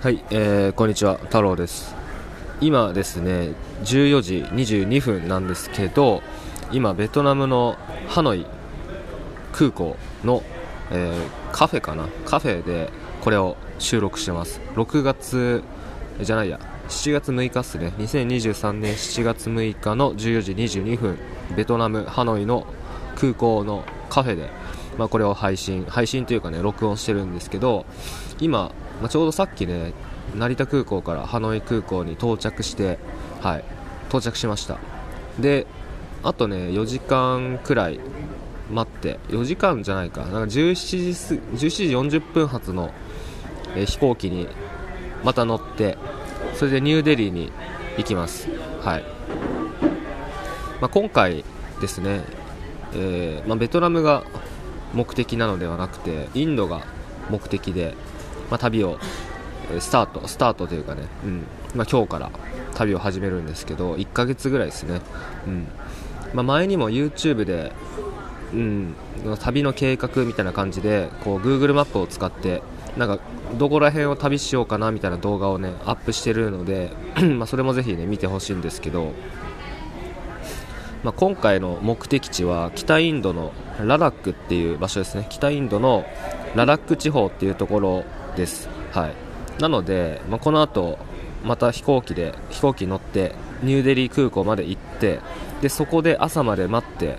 はい、えー、こんにちは、太郎です。今ですね、14時22分なんですけど、今、ベトナムのハノイ空港の、えー、カフェかな、カフェでこれを収録してます。6月じゃないや、7月6日っすね、2023年7月6日の14時22分、ベトナム・ハノイの空港のカフェで、まあ、これを配信、配信というかね、録音してるんですけど、今、まあ、ちょうどさっきね、成田空港からハノイ空港に到着して、はい、到着しました。であとね4時間くらい待って4時間じゃないか。なんか17時17時40分発の、えー、飛行機にまた乗ってそれでニューデリーに行きます。はい、まあ、今回ですね、えー、まあ、ベトナムが目的なのではなくてインドが目的で、まあ、旅をスタートスタートというかね、うん。まあ、今日から旅を始めるんですけど1ヶ月ぐらいですね、うん。まあ、前にも YouTube で、うん、旅の計画みたいな感じでこう Google マップを使ってなんかどこら辺を旅しようかなみたいな動画をねアップしてるので まそれもぜひね見てほしいんですけど、まあ、今回の目的地は北インドのラダックっていう場所ですね。北インドのラダック地方っていうところです。はい。なので、まあ、この後また飛行機で飛行機に乗ってニューデリー空港まで行ってでそこで朝まで待って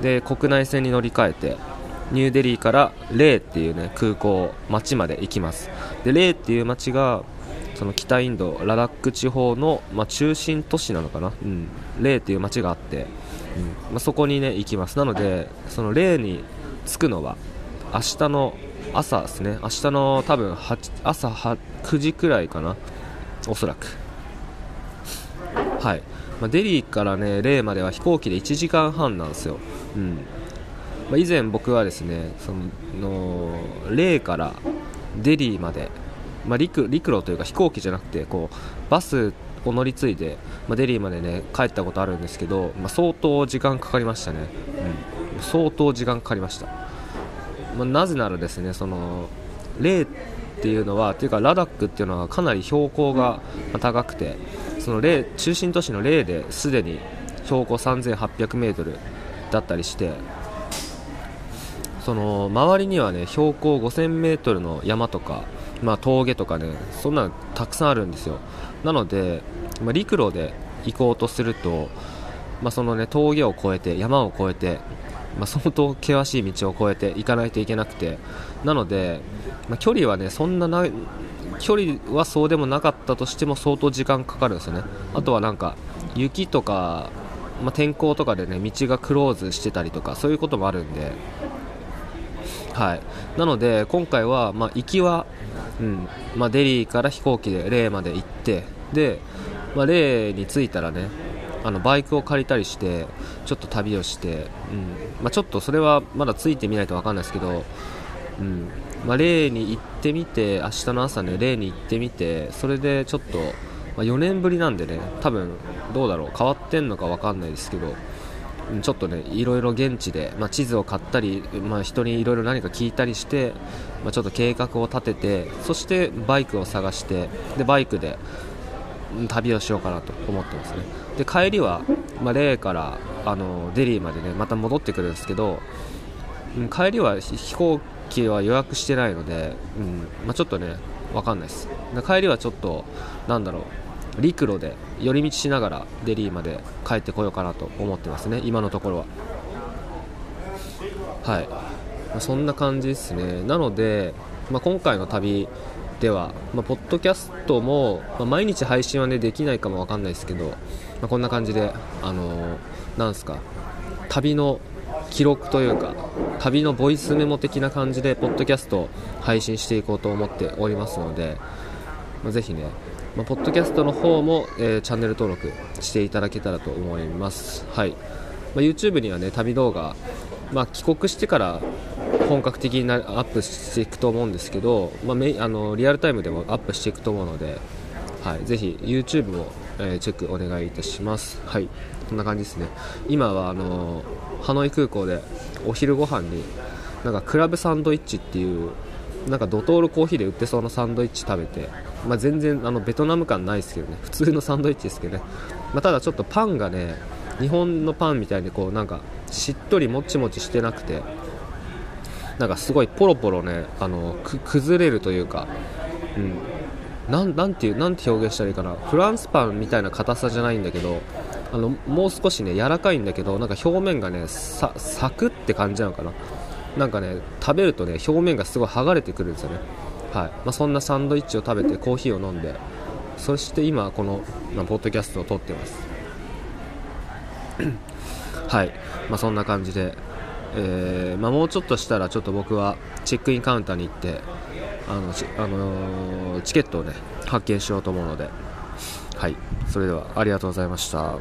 で国内線に乗り換えてニューデリーからレイっていうね空港町まで行きます。でレイっていう町がその北インドラダック地方の、まあ、中心都市なのかな、うん、レイっていう町があって、うん。まあ、そこにね行きます。なのでそのレイに着くのは明日の朝ですね。明日の多分朝9時くらいかな。おそらく。はい、まあ、デリーからねレイまでは飛行機で1時間半なんですよ、うん。まあ、以前僕はですねそのレイからデリーまで、まあ、陸陸路というか飛行機じゃなくてこうバスを乗り継いで、まあ、デリーまでね帰ったことあるんですけど、まあ、相当時間かかりましたね、うん、相当時間かかりました。まあ、なぜならですねそのレイっていうのはというかラダックっていうのはかなり標高が高くてそのレイ中心都市のレイですでに標高 3800m だったりしてその周りにはね標高 5000m の山とか、まあ、峠とかねそんなのたくさんあるんですよ。なので、まあ、陸路で行こうとすると、まあ、そのね峠を越えて山を越えてまあ、相当険しい道を越えていかないといけなくてなので、まあ、距離はねそんなな距離はそうでもなかったとしても相当時間かかるんですよね。あとはなんか雪とか、まあ、天候とかでね道がクローズしてたりとかそういうこともあるんで。はい。なので今回は、まあ、行きは、うん。まあ、デリーから飛行機でレイまで行ってで、まあ、レイに着いたらねあのバイクを借りたりしてちょっと旅をして、うん。まあ、ちょっとそれはまだついてみないと分かんないですけど、うん。まあ、例に行ってみて明日の朝ね例に行ってみてそれでちょっと、まあ、4年ぶりなんでね多分どうだろう変わってんのか分かんないですけどちょっとねいろいろ現地で、まあ、地図を買ったり、まあ、人にいろいろ何か聞いたりして、まあ、ちょっと計画を立ててそしてバイクを探してでバイクで旅をしようかなと思ってますね。で帰りは、まあ、レイからあのデリーまでねまた戻ってくるんですけど、うん、帰りは飛行機は予約してないので、うんまあ、ちょっとね分かんないです。帰りはちょっとなんだろう陸路で寄り道しながらデリーまで帰ってこようかなと思ってますね今のところは。はい、まあ、そんな感じですね。なので、まあ、今回の旅では、まあ、ポッドキャストも、まあ、毎日配信は、ね、できないかもわかんないですけど、まあ、こんな感じで、あのー、なんすか旅の記録というか旅のボイスメモ的な感じでポッドキャストを配信していこうと思っておりますので、まあ、ぜひね、まあ、ポッドキャストの方も、えー、チャンネル登録していただけたらと思います、はい。まあ、YouTube にはね旅動画、まあ、帰国してから本格的になアップしていくと思うんですけど、まあ、あのリアルタイムでもアップしていくと思うので、はい、ぜひ YouTube も、えー、チェックお願いいたします。はいこんな感じですね。今はあのハノイ空港でお昼ご飯になんかクラブサンドイッチっていうなんかドトールコーヒーで売ってそうなサンドイッチ食べて、まあ、全然あのベトナム感ないですけどね。普通のサンドイッチですけどね、まあ、ただちょっとパンがね日本のパンみたいにこうなんかしっとりもちもちしてなくてなんかすごいポロポロねあの崩れるというか、うん、なんなんていうなんて表現したらいいかな。フランスパンみたいな硬さじゃないんだけどあのもう少しね柔らかいんだけどなんか表面がねサクって感じなのかな。なんかね食べるとね表面がすごい剥がれてくるんですよね。はい。まあ、そんなサンドイッチを食べてコーヒーを飲んでそして今この、まあ、ポッドキャストを撮ってます。はい、まあ、そんな感じで、えー、まあ、もうちょっとしたらちょっと僕はチェックインカウンターに行ってあのあのー、チケットをね発見しようと思うので。はい。それではありがとうございました。